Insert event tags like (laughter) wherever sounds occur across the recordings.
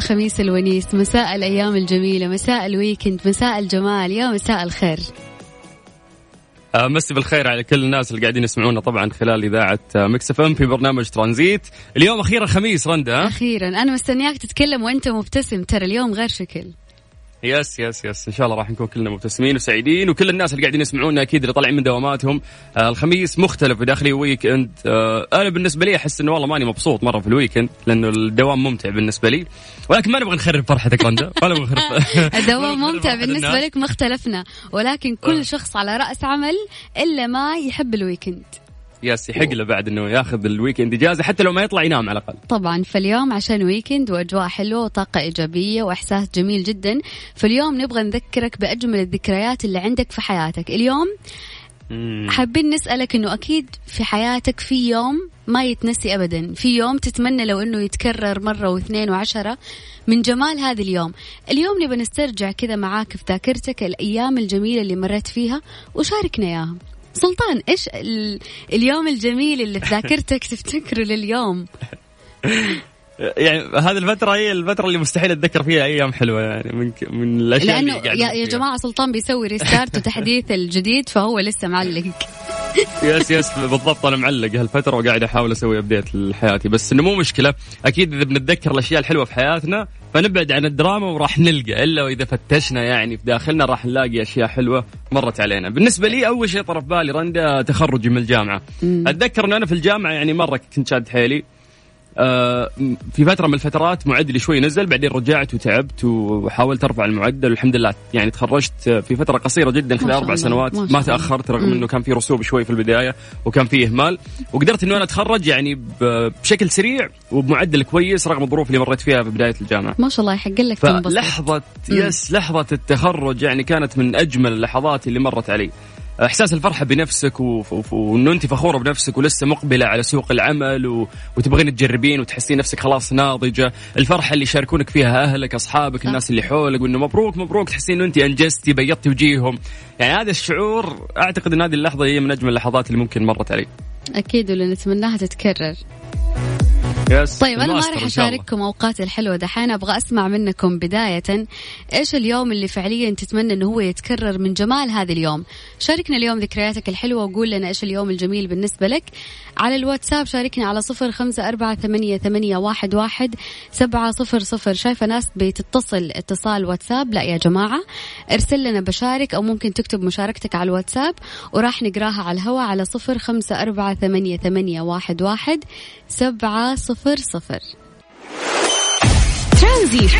الخميس الونيس. مساء الأيام الجميلة مساء ال weekend مساء الجمال يا مساء الخير. آه، مسي بالخير على كل الناس اللي قاعدين يسمعونا طبعا خلال إذاعة آه، Mix FM في برنامج ترانزيت. اليوم أخيرا خميس رندا. ها؟ أخيرا أنا مستنياك تتكلم وأنت مبتسم. ترى اليوم غير شكل. yes yes yes. إن شاء الله راح نكون كلنا مبتسمين وسعيدين وكل الناس اللي قاعدين يسمعونا أكيد اللي طالعين من دواماتهم. آه الخميس مختلف وداخلي weekend آه أنا بالنسبة لي أحس إنه والله ماني مبسوط مرة في ال weekend لأنه الدوام ممتع بالنسبة لي. ولكن ما نبغى نخرب فرحتك رندا ما نبغى نخرب (laughs) الدوام ممتع الناس. لك ما اختلفنا ولكن كل آه. شخص على رأس عمل إلا ما يحب ال weekend yes يحق له بعد إنه ياخذ ال weekend إجازة حتى لو ما يطلع ينام على الأقل. طبعا فاليوم عشان weekend وأجواء حلوة وطاقة إيجابية وإحساس جميل جدا. فاليوم نبغى نذكرك بأجمل الذكريات اللي عندك في حياتك. اليوم. حابين نسألك إنه أكيد في حياتك في يوم ما يتنسي ابدا. في يوم تتمنى لو إنه يتكرر مرة واثنين وعشرة من جمال هذا اليوم. اليوم نبغى نسترجع كذا معاك في ذاكرتك الأيام الجميلة اللي مريت فيها وشاركنا إياها. سلطان إيش ال... اليوم الجميل اللي في ذاكرتك (laughs) تفتكره لليوم؟ (laughs) يعني هذه الفترة هي الفترة اللي مستحيل أتذكر فيها أيام حلوة يعني من من الأشياء لأنه يا, يا. جماعة سلطان بيسوي restart وتحديث الجديد فهو لسه معلق. (laughs) yes yes بالضبط أنا معلق هالفترة وقاعد أحاول أسوي update لحياتي. بس إنه مو مشكلة أكيد إذا بنتذكر الأشياء الحلوة في حياتنا فنبعد عن الدراما وراح نلقى إلا وإذا فتشنا يعني في داخلنا راح نلاقي أشياء حلوة مرت علينا. بالنسبة لي أول شيء طرف بالي رندا تخرجي من الجامعة. أتذكر إنه أنا في الجامعة يعني مرة كنت شاد حيلي. في فترة من الفترات معدلي شوي نزل بعدين رجعت وتعبت وحاولت أرفع المعدل والحمد لله. يعني تخرجت في فترة قصيرة جدا خلال أربع سنوات. ما ما. تأخرت رغم. إنه كان في رسوب شوي في البداية وكان في إهمال. وقدرت إنه أنا أتخرج يعني بشكل سريع وبمعدل كويس رغم الظروف اللي مريت فيها في بداية الجامعة. ما شاء الله يحق لك تنبسط. فلحظة يس لحظة التخرج يعني كانت من أجمل اللحظات اللي مرت علي. إحساس الفرحة بنفسك وإنه أنت فخورة بنفسك ولسه مقبلة على سوق العمل و... وتبغين تجربين وتحسين نفسك خلاص ناضجة، الفرحة اللي يشاركونك فيها أهلك، أصحابك، الناس اللي حولك وإنه مبروك مبروك تحسين إنه أنت أنجزتي بيضتي وجيههم، يعني هذا الشعور أعتقد إن هذه اللحظة هي من أجمل اللحظات اللي ممكن مرت علي. أكيد واللي نتمناها تتكرر. يس طيب أنا ما راح. أشارككم أوقات الحلوة. دحين أبغى أسمع منكم بداية. إيش اليوم اللي فعليا تتمنى إنه هو يتكرر من جمال هذا اليوم؟ شاركنا اليوم ذكرياتك الحلوة وقول لنا إيش اليوم الجميل بالنسبة لك. على الواتساب شاركنا على صفر خمسة أربعة ثمانية, ثمانية واحد, واحد سبعة صفر صفر. شايفة ناس بتتصل اتصال واتساب؟ لا يا جماعة. ارسل لنا بشارك أو ممكن تكتب مشاركتك على الواتساب وراح نقراها على الهواء على صفر خمسة أربعة ثمانية, ثمانية واحد, واحد سبعة صفر صفر. ترانزيت.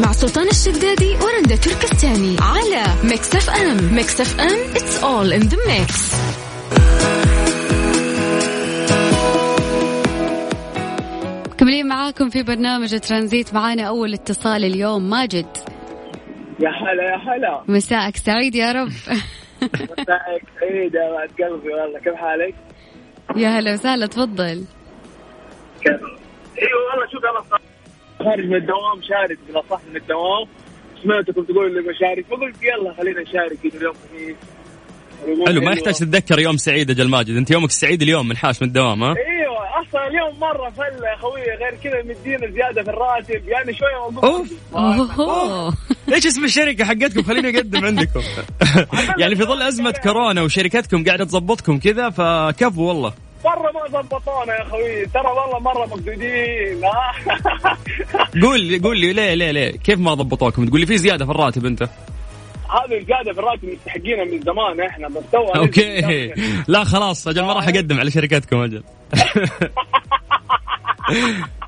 مع سلطان الشدادي ورندا تركستاني على Mix FM. Mix FM it's all in the mix. مكملين معاكم في برنامج ترانزيت. معانا أول اتصال اليوم ماجد. يا هلا يا هلا. مساءك سعيد يا رب. مساءك سعيد يا بعد قلبي والله. كيف حالك؟ يا هلا وسهلا تفضل. كيف؟ أيوه والله شوف أنا صار- خارج من الدوام شارك بلا صح من الدوام. سمعتكم تقولوا لي بشارك فقلت يلا خلينا نشارك اليوم خميس حلو ما يحتاج تتذكر يوم سعيد أجل ماجد. أنت يومك السعيد اليوم منحاش من الدوام ها؟ أصلا اليوم مرة فله يا خوي غير كذا مدينا زيادة في الراتب يعني شوية. أوه. إيش اسم الشركة حقتكم؟ خليني أقدم عندكم. (laughs) يعني في ظل أزمة كورونا وشركتكم قاعدة تظبطكم كذا فكفو والله. مرة ما ضبطونا يا خوي ترى والله مرة مقدودين ها (laughs) قول لي قول لي ليه ليه ليه؟ كيف ما ضبطوكم؟ تقول لي في زيادة في الراتب أنت. هذه الزياده في الراتب مستحقينها من زمان إحنا بس تو okay. (laughs) لا خلاص أجل ما راح أقدم على شركتكم أجل. (laughs)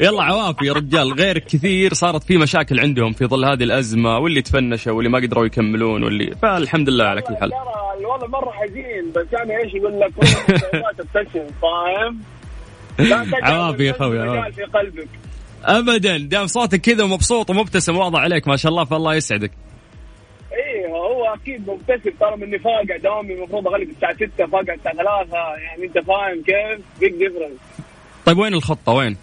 يلا عوافي يا رجال غير كثير صارت في مشاكل عندهم في ظل هذه الأزمة واللي تفنشوا واللي ما قدروا يكملون واللي فالحمد لله على كل حال. الوضع مرة حزين بس أنا إيش يقول لك؟ تبتسم فاهم؟ (laughs) عوافي يا خوي، عوافي. في قلبك. ابدا دام صوتك كذا ومبسوط ومبتسم واضح عليك ما شاء الله فالله يسعدك. إيه هو أكيد مبتسم. ترى مني فاقع دوامي المفروض اغلق الساعة 6 فاقع الساعة 3 يعني أنت فاهم كيف؟ بيج ديفرنس طيب وين الخطة؟ وين؟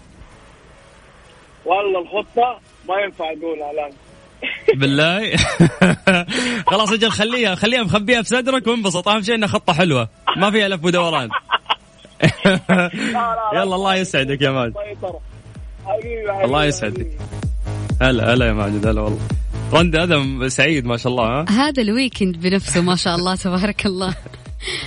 والله الخطة ما ينفع اقولها لا بالله. (laughs) خلاص أجل خليها خليها مخبيها في صدرك وانبسط. أهم شيء إنها خطة حلوة. ما فيها لف ودوران. (laughs) يلا الله يسعدك يا ماجد. الله يسعدك. هلا هلا يا ماجد هلا والله. رند هذا سعيد ما شاء الله ها؟ هذا الويكند بنفسه ما شاء الله (laughs) تبارك الله.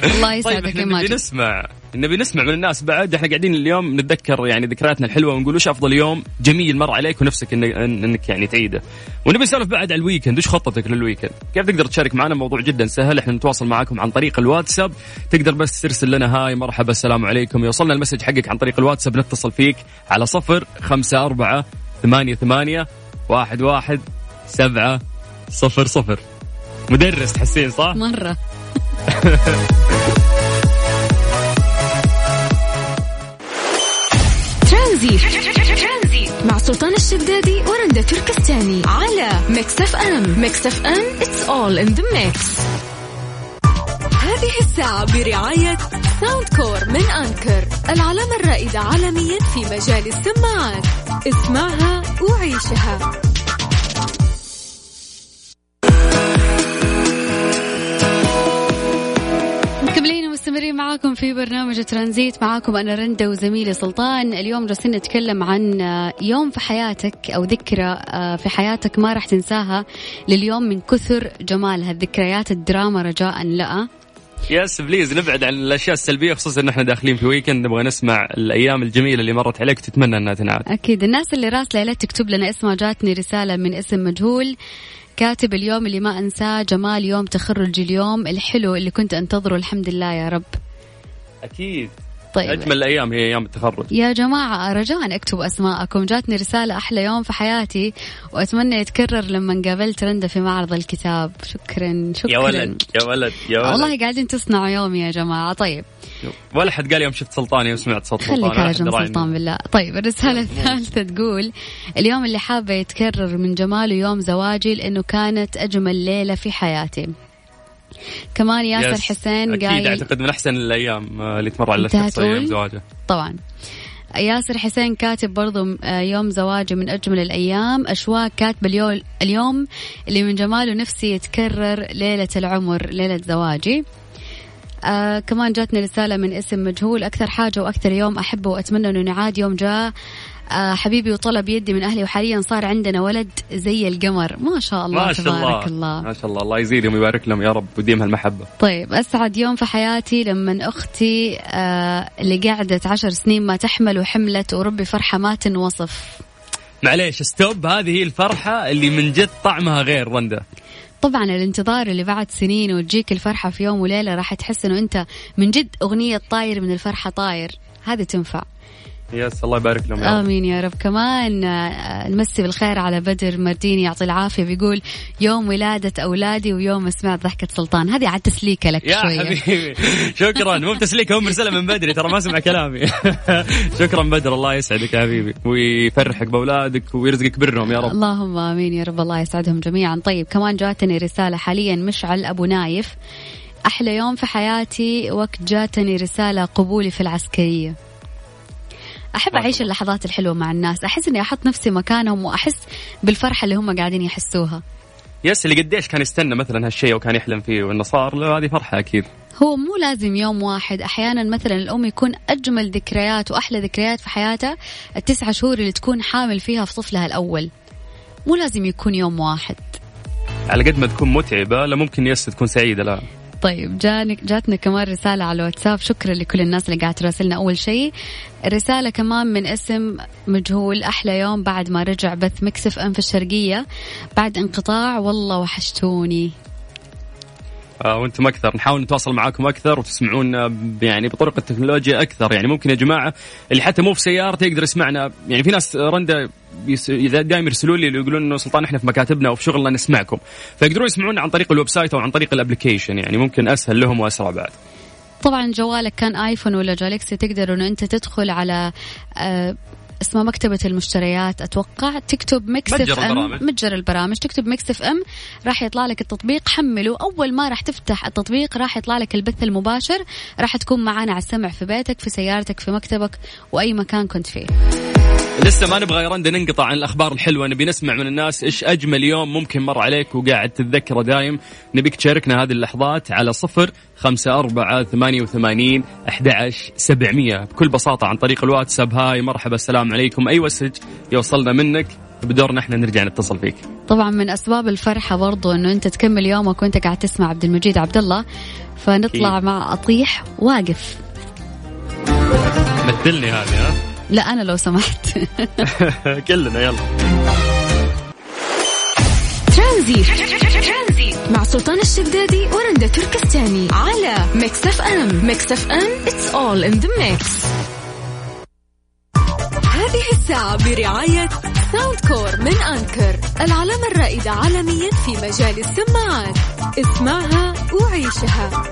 الله يسعدك طيب يا إحنا نبي نسمع نبي نسمع من الناس بعد. إحنا قاعدين اليوم نتذكر يعني ذكرياتنا الحلوة ونقول وش أفضل يوم؟ جميل مر عليك ونفسك إن إنك يعني تعيده. ونبي نسولف بعد على ال weekend. وش خطتك لل weekend؟ كيف تقدر تشارك معنا؟ موضوع جدا سهل. إحنا نتواصل معاكم عن طريق الواتساب. تقدر بس ترسل لنا hi مرحبا السلام عليكم. يوصلنا ال message حقك عن طريق الواتساب. نتصل فيك على صفر خمسة أربعة ثمانية ثمانية واحد واحد سبعة صفر صفر. مدرس تحسين صح؟ مرة. ترانزيت مع سلطان الشدادي ورندا تركستاني على Mix FM. Mix FM it's all in the mix. هذه الساعة برعاية Soundcore من Anker العلامة الرائدة عالميا في مجال السماعات. اسمعها وعيشها. معاكم في برنامج ترانزيت معاكم أنا رندة وزميلي سلطان. اليوم جالسين نتكلم عن يوم في حياتك أو ذكرى آه، في حياتك ما راح تنساها لليوم من كثر جمالها الذكريات الدراما رجاء لا yes please نبعد عن الأشياء السلبية خصوصا إن إحنا داخلين في weekend نبغى نسمع الأيام الجميلة اللي مرت عليك وتتمنى إنها تنعاد. أكيد. الناس اللي راسلة لا تكتب لنا اسمها جاتني رسالة من اسم مجهول. كاتب اليوم اللي ما أنساه جمال يوم تخرجي اليوم الحلو اللي كنت أنتظره الحمد لله يا رب. أكيد. طيب. أجمل الأيام هي أيام التخرج. يا جماعة رجاء اكتبوا أسماءكم. جاتني رسالة أحلى يوم في حياتي وأتمنى يتكرر لما قابلت رندا في معرض الكتاب. شكرا شكرا. يا ولد يا ولد يا ولد. والله قاعدين تصنعوا يومي يا جماعة. طيب. ولا حد قال يوم شفت سلطان يوم سمعت صوت سلطان خليك على جنب سلطان بالله. طيب الرسالة الثالثة تقول اليوم اللي حابة يتكرر من جماله يوم زواجي لأنه كانت أجمل ليلة في حياتي. كمان ياسر يس. حسين أكيد قايل أعتقد من أحسن الأيام آه، اللي تمر على الشخص يوم هتقول؟ زواجه طبعا. ياسر حسين كاتب برضو آه، يوم زواجي من أجمل الأيام. أشواق كاتب اليوم, اللي من جماله نفسي يتكرر ليلة العمر ليلة زواجي. آه كمان جاتني رسالة من اسم مجهول. أكثر حاجة وأكثر يوم أحبه وأتمنى أنه ينعاد. يوم جاء آه حبيبي وطلب يدي من أهلي وحاليا صار عندنا ولد زي القمر. ما شاء الله ما شاء تبارك الله. الله. ما شاء الله. الله يزيدهم ويبارك لهم يا رب وديم هالمحبة. طيب أسعد يوم في حياتي لما أختي آه اللي قعدت عشر سنين ما تحمل وحملت وربي فرحة ما تنوصف. معليش ستوب هذه هي الفرحة اللي من جد طعمها غير رندا. طبعا الانتظار اللي بعد سنين وتجيك الفرحة في يوم وليلة راح تحس إنه أنت من جد أغنية طاير من الفرحة طاير. هذه تنفع. يس الله يبارك لهم يا رب. آمين يا رب. كمان آه، نمسي بالخير على بدر مرديني يعطي العافية بيقول يوم ولادة أولادي ويوم سمعت ضحكة سلطان. هذه عاد تسليكة لك يا شوية. حبيبي. شكرا. مو بتسليك هم مرسله من بدري. ترى ما سمع كلامي. (laughs) شكرا بدر الله يسعدك يا حبيبي. ويفرحك بأولادك ويرزقك برهم يا رب. اللهم آمين يا رب الله يسعدهم جميعا. طيب كمان جاتني رسالة حاليا مشعل أبو نايف. أحلى يوم في حياتي وقت جاتني رسالة قبولي في العسكرية. أحب أعيش. اللحظات الحلوة مع الناس. أحس إني أحط نفسي مكانهم وأحس بالفرحة اللي هم قاعدين يحسوها. يس اللي قديش كان يستنى مثلا هالشيء وكان يحلم فيه وإنه صار له هذه فرحة أكيد. هو مو لازم يوم واحد. أحيانا مثلا الأم يكون أجمل ذكريات وأحلى ذكريات في حياتها التسعة شهور اللي تكون حامل فيها في طفلها الأول. مو لازم يكون يوم واحد. على قد ما تكون متعبة لا ممكن يس تكون سعيدة لا. طيب جانك جاتنا كمان رسالة على الواتساب. شكرا لكل الناس اللي قاعد تراسلنا. أول شيء رسالة كمان من اسم مجهول. أحلى يوم بعد ما رجع بث مكسف أم في الشرقية. بعد انقطاع والله وحشتوني. وأنتم أكثر. نحاول نتواصل معاكم أكثر وتسمعونا ب- يعني بطرق التكنولوجيا أكثر. يعني ممكن يا جماعة اللي حتى مو في سيارته يقدر يسمعنا. يعني في ناس رندا يس- دائما يرسلوا لي يقولون إنه سلطان إحنا في مكاتبنا وفي شغلنا نسمعكم. فيقدرون يسمعونا عن طريق ال website أو عن طريق ال application. يعني ممكن أسهل لهم وأسرع بعد. طبعا جوالك كان iPhone ولا Galaxy تقدر انه أنت تدخل على اسمها مكتبة المشتريات أتوقع تكتب Mix F متجر M. البرامج. متجر البرامج. تكتب Mix FM راح يطلع لك التطبيق. حمله. أول ما راح تفتح التطبيق راح يطلع لك البث المباشر. راح تكون معانا على السمع في بيتك في سيارتك في مكتبك وأي مكان كنت فيه. لسه ما نبغى يا رندا ننقطع عن الأخبار الحلوة. نبي نسمع من الناس إيش أجمل يوم ممكن مر عليك وقاعد تتذكره دايم. نبيك تشاركنا هذه اللحظات على صفر خمسة أربعة ثمانية وثمانين أحد سبعمية. بكل بساطة عن طريق الواتساب هاي مرحبا السلام عليكم. أي مسج يوصلنا منك بدورنا إحنا نرجع نتصل فيك. طبعا من أسباب الفرحة برضو أنه أنت تكمل يومك وأنت قاعد تسمع عبد المجيد عبد الله فنطلع أكيد. مع أطيح واقف. مثلني هذه ها؟ لا أنا لو سمحت. (laughs) كلنا يلا. ترانزيت مع سلطان الشدادي ورندا تركستاني على Mix FM. Mix FM it's all in the mix. هذه الساعة برعاية Soundcore من Anker العلامة الرائدة عالميا في مجال السماعات. اسمعها وعيشها.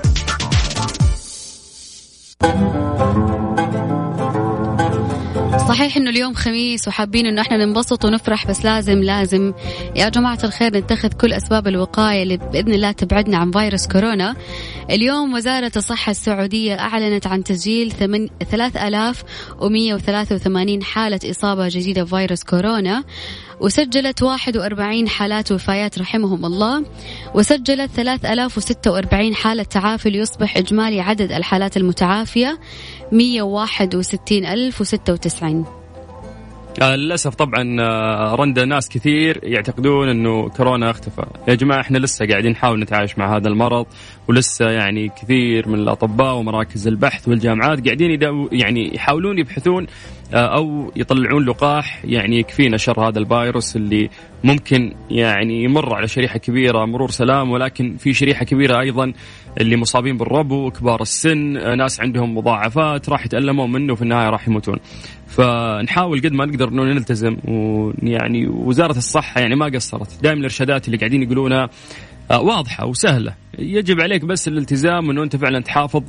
صحيح إنه اليوم خميس وحابين إنه إحنا ننبسط ونفرح بس لازم لازم يا جماعة الخير نتخذ كل أسباب الوقاية اللي بإذن الله تبعدنا عن فيروس كورونا. اليوم وزارة الصحة السعودية أعلنت عن تسجيل ثمن- 3183 حالة إصابة جديدة بفيروس كورونا. وسجلت 41 حالات وفيات رحمهم الله وسجلت 3046 حالة تعافي ليصبح إجمالي عدد الحالات المتعافية 161096 آه، للأسف طبعا آه، رندا ناس كثير يعتقدون إنه كورونا اختفى. يا جماعة إحنا لسه قاعدين نحاول نتعايش مع هذا المرض ولسه يعني كثير من الأطباء ومراكز البحث والجامعات قاعدين يعني يحاولون يبحثون آه، أو يطلعون لقاح يعني يكفينا شر هذا الفيروس اللي ممكن يعني يمر على شريحة كبيرة مرور سلام ولكن في شريحة كبيرة أيضا اللي مصابين بالربو كبار السن ناس عندهم مضاعفات راح يتألمون منه وفي النهاية راح يموتون. فنحاول قد ما نقدر إنه نلتزم ويعني وزارة الصحة يعني ما قصرت. دائما الإرشادات اللي قاعدين يقولونها آه، واضحة وسهلة. يجب عليك بس الالتزام إنه أنت فعلا تحافظ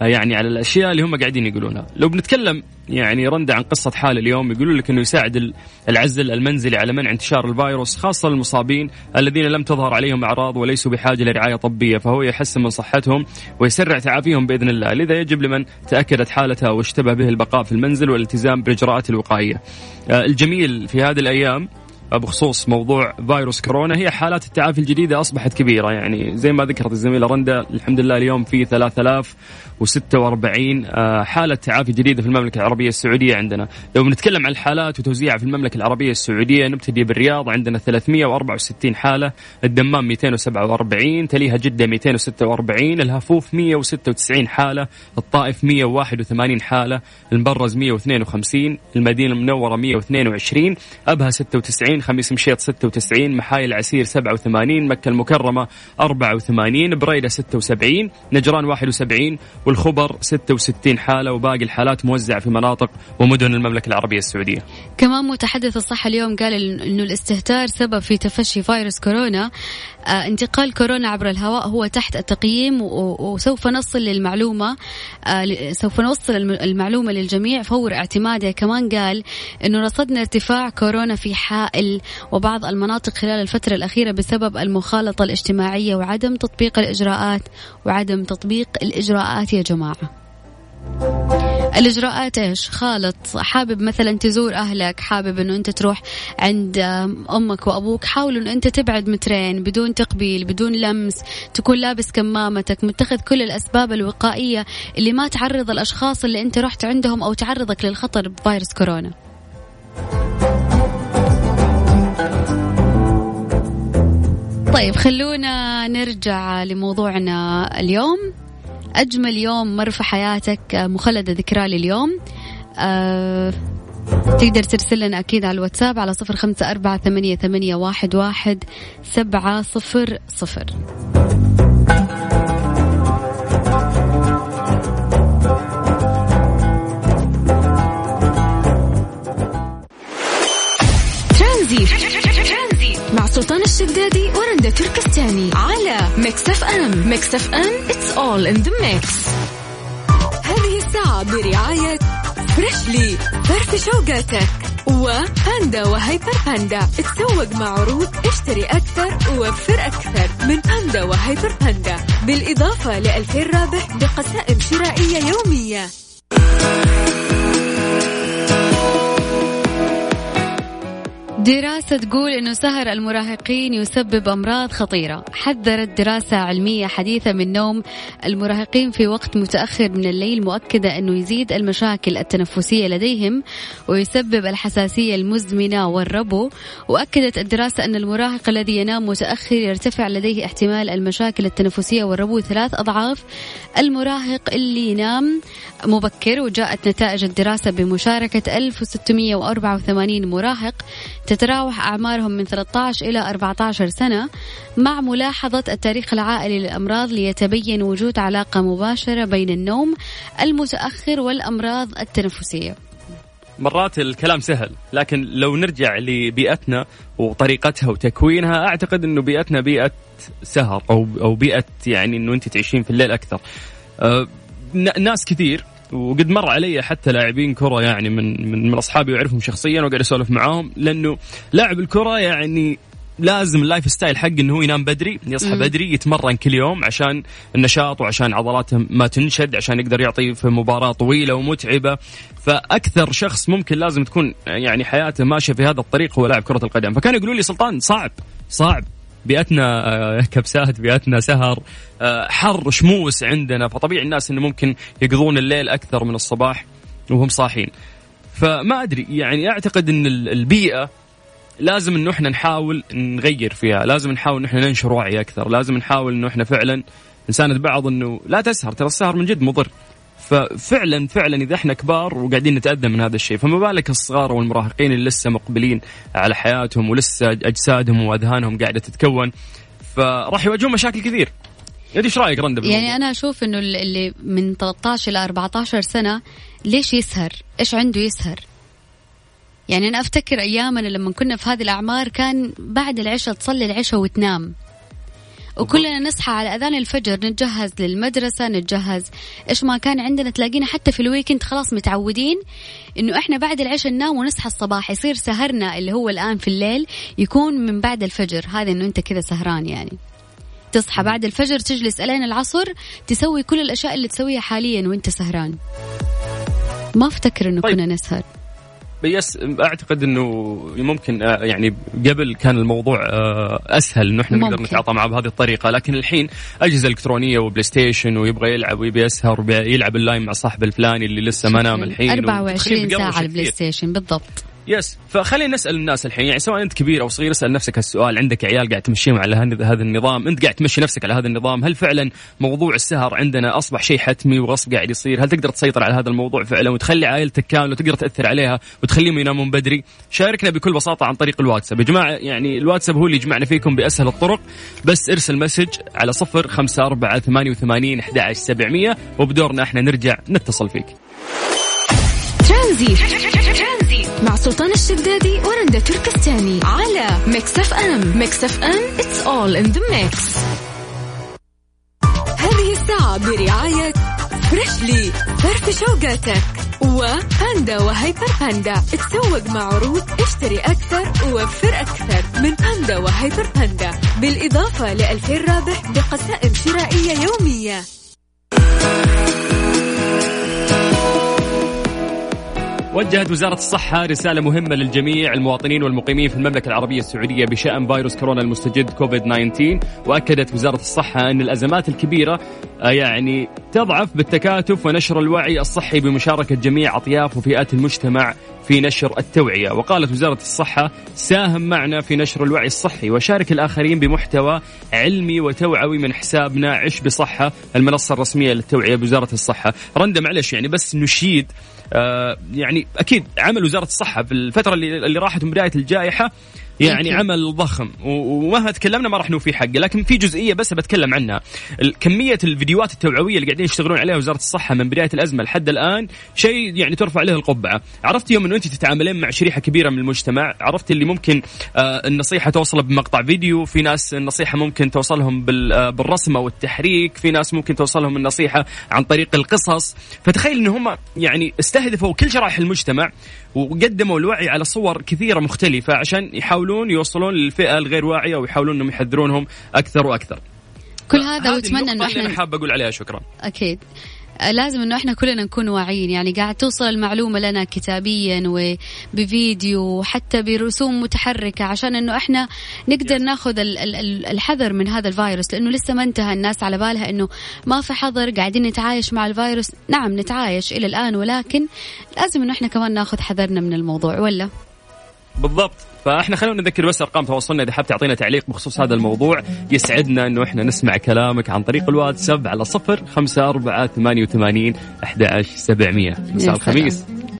يعني على الأشياء اللي هم قاعدين يقولونها. لو بنتكلم يعني رندا عن قصة حال اليوم يقولون لك إنه يساعد ال- العزل المنزلي على منع انتشار الفيروس خاصة المصابين الذين لم تظهر عليهم أعراض وليسوا بحاجة لرعاية طبية فهو يحسن من صحتهم ويسرع تعافيهم بإذن الله. لذا يجب لمن تأكدت حالته أو اشتبه به البقاء في المنزل والالتزام بالإجراءات الوقائية. آه، الجميل في هذه الأيام بخصوص موضوع فيروس كورونا هي حالات التعافي الجديدة أصبحت كبيرة. يعني زي ما ذكرت الزميلة رندا الحمد لله اليوم في 3046 آه، حالة تعافي جديدة في المملكة العربية السعودية عندنا. لو بنتكلم عن الحالات وتوزيعها في المملكة العربية السعودية نبتدي بالرياض. عندنا 364 حالة الدمام 247 تليها جدة 246 الهفوف 196 حالة الطائف 181 حالة المبرز 152 المدينة المنورة 122 أبها 96 خميس مشيط 96 محايل العسير 87 مكة المكرمة 84 بريدة 76 نجران 71 والخبر 66 حالة وباقي الحالات موزعة في مناطق ومدن المملكة العربية السعودية. كمان متحدث الصحة اليوم قال إنه الاستهتار سبب في تفشي فيروس كورونا. آه انتقال كورونا عبر الهواء هو تحت التقييم وسوف نصل للمعلومة آه سوف نوصل الم- المعلومة للجميع فور اعتماده. كمان قال إنه رصدنا ارتفاع كورونا في حائل وبعض المناطق خلال الفترة الأخيرة بسبب المخالطة الاجتماعية وعدم تطبيق الإجراءات وعدم تطبيق الإجراءات يا جماعة. الإجراءات إيش؟ خالط. حابب مثلا تزور أهلك حابب إنه أنت تروح عند آم، أمك وأبوك حاول إنه أنت تبعد مترين بدون تقبيل بدون لمس تكون لابس كمامتك متخذ كل الأسباب الوقائية اللي ما تعرض الأشخاص اللي أنت رحت عندهم أو تعرضك للخطر بفيروس كورونا. طيب خلونا نرجع لموضوعنا اليوم. أجمل يوم مر في حياتك آه، مخلدة ذكرى لليوم. أه تقدر ترسل لنا أكيد على الواتساب على صفر خمسة أربعة ثمانية, ثمانية واحد, واحد سبعة صفر صفر. ترانزيت مع سلطان تركستاني على Mix FM Mix FM it's all in the mix. هذه الساعة برعاية Freshly فرفش أوقاتك وباندا وهيبر باندا تسوق مع عروض اشتري أكثر ووفر أكثر. من باندا وهيبر باندا بالإضافة لألفين رابح بقسائم شرائية يومية. دراسة تقول أنه سهر المراهقين يسبب أمراض خطيرة. حذرت دراسة علمية حديثة من نوم المراهقين في وقت متأخر من الليل مؤكدة أنه يزيد المشاكل التنفسية لديهم ويسبب الحساسية المزمنة والربو. وأكدت الدراسة أن المراهق الذي ينام متأخر يرتفع لديه احتمال المشاكل التنفسية والربو. ثلاث أضعاف المراهق اللي ينام مبكر وجاءت نتائج الدراسة بمشاركة 1684 مراهق تتراوح أعمارهم من 13 إلى 14 سنة مع ملاحظة التاريخ العائلي للأمراض ليتبين وجود علاقة مباشرة بين النوم المتأخر والأمراض التنفسية مرات الكلام سهل لكن لو نرجع لبيئتنا وطريقتها وتكوينها أعتقد إنه بيئتنا بيئة سهر أو أو بيئة يعني إنه أنت تعيشين في الليل أكثر. أه ناس كثير وقد مر علي حتى لاعبين كرة يعني من من, من أصحابي وأعرفهم شخصيا وقاعد أسولف معاهم لأنه لاعب الكرة يعني لازم ال lifestyle حق إنه هو ينام بدري يصحى مم. بدري يتمرن كل يوم عشان النشاط وعشان عضلاته ما تنشد عشان يقدر يعطي في مباراة طويلة ومتعبة. فأكثر شخص ممكن لازم تكون يعني حياته ماشية في هذا الطريق هو لاعب كرة القدم. فكانوا يقولوا لي سلطان صعب صعب. بيئتنا آه، كبسات بيئتنا سهر آه، حر شموس عندنا. فطبيعي الناس إنه ممكن يقضون الليل أكثر من الصباح وهم صاحين. فما أدري يعني أعتقد إن البيئة لازم إنه إحنا نحاول نغير فيها. لازم نحاول انه إحنا ننشر وعي أكثر. لازم نحاول إنه إحنا فعلا نساند بعض إنه لا تسهر ترى السهر من جد مضر. ففعلا فعلا إذا إحنا كبار وقاعدين نتأذى من هذا الشيء فما بالك الصغار والمراهقين اللي لسه مقبلين على حياتهم ولسه أجسادهم وأذهانهم قاعدة تتكون فراح يواجهون مشاكل كثير انت إيش رأيك رندا يعني أنا أشوف إنه اللي من 13 إلى 14 سنة ليش يسهر؟ إيش عنده يسهر؟ يعني أنا أفتكر أيامنا لما كنا في هذه الأعمار كان بعد العشاء تصلي العشاء وتنام وكلنا نصحى على أذان الفجر نتجهز للمدرسة نتجهز إيش ما كان عندنا. تلاقينا حتى في الويكند خلاص متعودين إنه إحنا بعد العشاء ننام ونصحى الصباح. يصير سهرنا اللي هو الآن في الليل يكون من بعد الفجر. هذا إنه أنت كذا سهران يعني. تصحى بعد الفجر تجلس إلين العصر تسوي كل الأشياء اللي تسويها حاليا وأنت سهران. ما أفتكر إنه طيب. كنا نسهر. بس أعتقد إنه ممكن آه، يعني قبل كان الموضوع آه، أسهل إنه إحنا نقدر نتعاطى معه بهذه الطريقة لكن الحين أجهزة إلكترونية و PlayStation ويبغى يلعب ويبي يسهر ويلعب اللاين مع صاحبه الفلاني اللي لسه ما نام الحين 24 ساعة ال Play Station بالضبط. yes فخلينا نسأل الناس الحين يعني سواء أنت كبير أو صغير اسأل نفسك هالسؤال. عندك عيال قاعد تمشيهم على هذا النظام؟ أنت قاعد تمشي نفسك على هذا النظام؟ هل فعلا موضوع السهر عندنا أصبح شيء حتمي وغصب قاعد يصير؟ هل تقدر تسيطر على هذا الموضوع فعلا وتخلي عائلتك كاملة وتقدر تأثر عليها وتخليهم ينامون بدري؟ شاركنا بكل بساطة عن طريق الواتساب. يا جماعة يعني الواتساب هو اللي يجمعنا فيكم بأسهل الطرق. بس ارسل message على صفر خمسة أربعة ثمانية وثمانين أحد سبعمية وبدورنا إحنا نرجع نتصل فيك. مع سلطان الشدادي ورندا تركستاني على Mix FM. Mix FM it's all in the mix. هذه الساعة برعاية Freshly فرفش أوقاتك وباندا وهيبر باندا. تسوق مع عروض اشتري أكثر ووفر أكثر من باندا وهيبر باندا. بالإضافة لألفين رابح بقسائم شرائية يومية. وجهت وزارة الصحة رسالة مهمة للجميع المواطنين والمقيمين في المملكة العربية السعودية بشأن فيروس كورونا المستجد كوفيد 19 وأكدت وزارة الصحة أن الأزمات الكبيرة آه، يعني تضعف بالتكاتف ونشر الوعي الصحي بمشاركة جميع أطياف وفئات المجتمع في نشر التوعية. وقالت وزارة الصحة ساهم معنا في نشر الوعي الصحي وشارك الآخرين بمحتوى علمي وتوعوي من حسابنا. عش بصحة. المنصة الرسمية للتوعية بوزارة الصحة. رندا معلش يعني بس نشيد آه يعني أكيد عمل وزارة الصحة في الفترة اللي, اللي راحت من بداية الجائحة يعني عمل ضخم. ومهما تكلمنا ما راح نوفي حقه لكن في جزئية بس بتكلم عنها. كمية الفيديوهات التوعوية اللي قاعدين يشتغلون عليها وزارة الصحة من بداية الأزمة لحد الآن شيء يعني ترفع عليه القبعة. عرفت يوم إنه أنت تتعاملين مع شريحة كبيرة من المجتمع؟ عرفت اللي ممكن آه النصيحة توصل بمقطع فيديو في ناس النصيحة ممكن توصلهم آه بالرسم أو التحريك في ناس ممكن توصلهم النصيحة عن طريق القصص. فتخيل إن هم يعني استهدفوا كل شرائح المجتمع وقدموا الوعي على صور كثيرة مختلفة عشان يحاولون يوصلون للفئة الغير واعية ويحاولون إنهم يحذرونهم أكثر وأكثر. كل هذا وأتمنى إنه إحنا حاب أقول عليها شكرا. أكيد. لازم إنه إحنا كلنا نكون واعيين يعني قاعد توصل المعلومة لنا كتابيا وبفيديو وحتى برسوم متحركة عشان إنه إحنا نقدر ناخذ الحذر من هذا الفيروس لأنه لسه ما انتهى الناس على بالها إنه ما في حظر قاعدين نتعايش مع الفيروس. نعم نتعايش إلى الآن ولكن لازم إنه إحنا كمان ناخذ حذرنا من الموضوع ولا؟ بالضبط. فاحنا خلونا نذكر بس أرقام تواصلنا إذا حاب تعطينا تعليق بخصوص هذا الموضوع يسعدنا إنه إحنا نسمع كلامك عن طريق الواتساب على صفر خمسة أربعة ثمانية وثمانين أحد عشر سبعمية. مساء الخميس.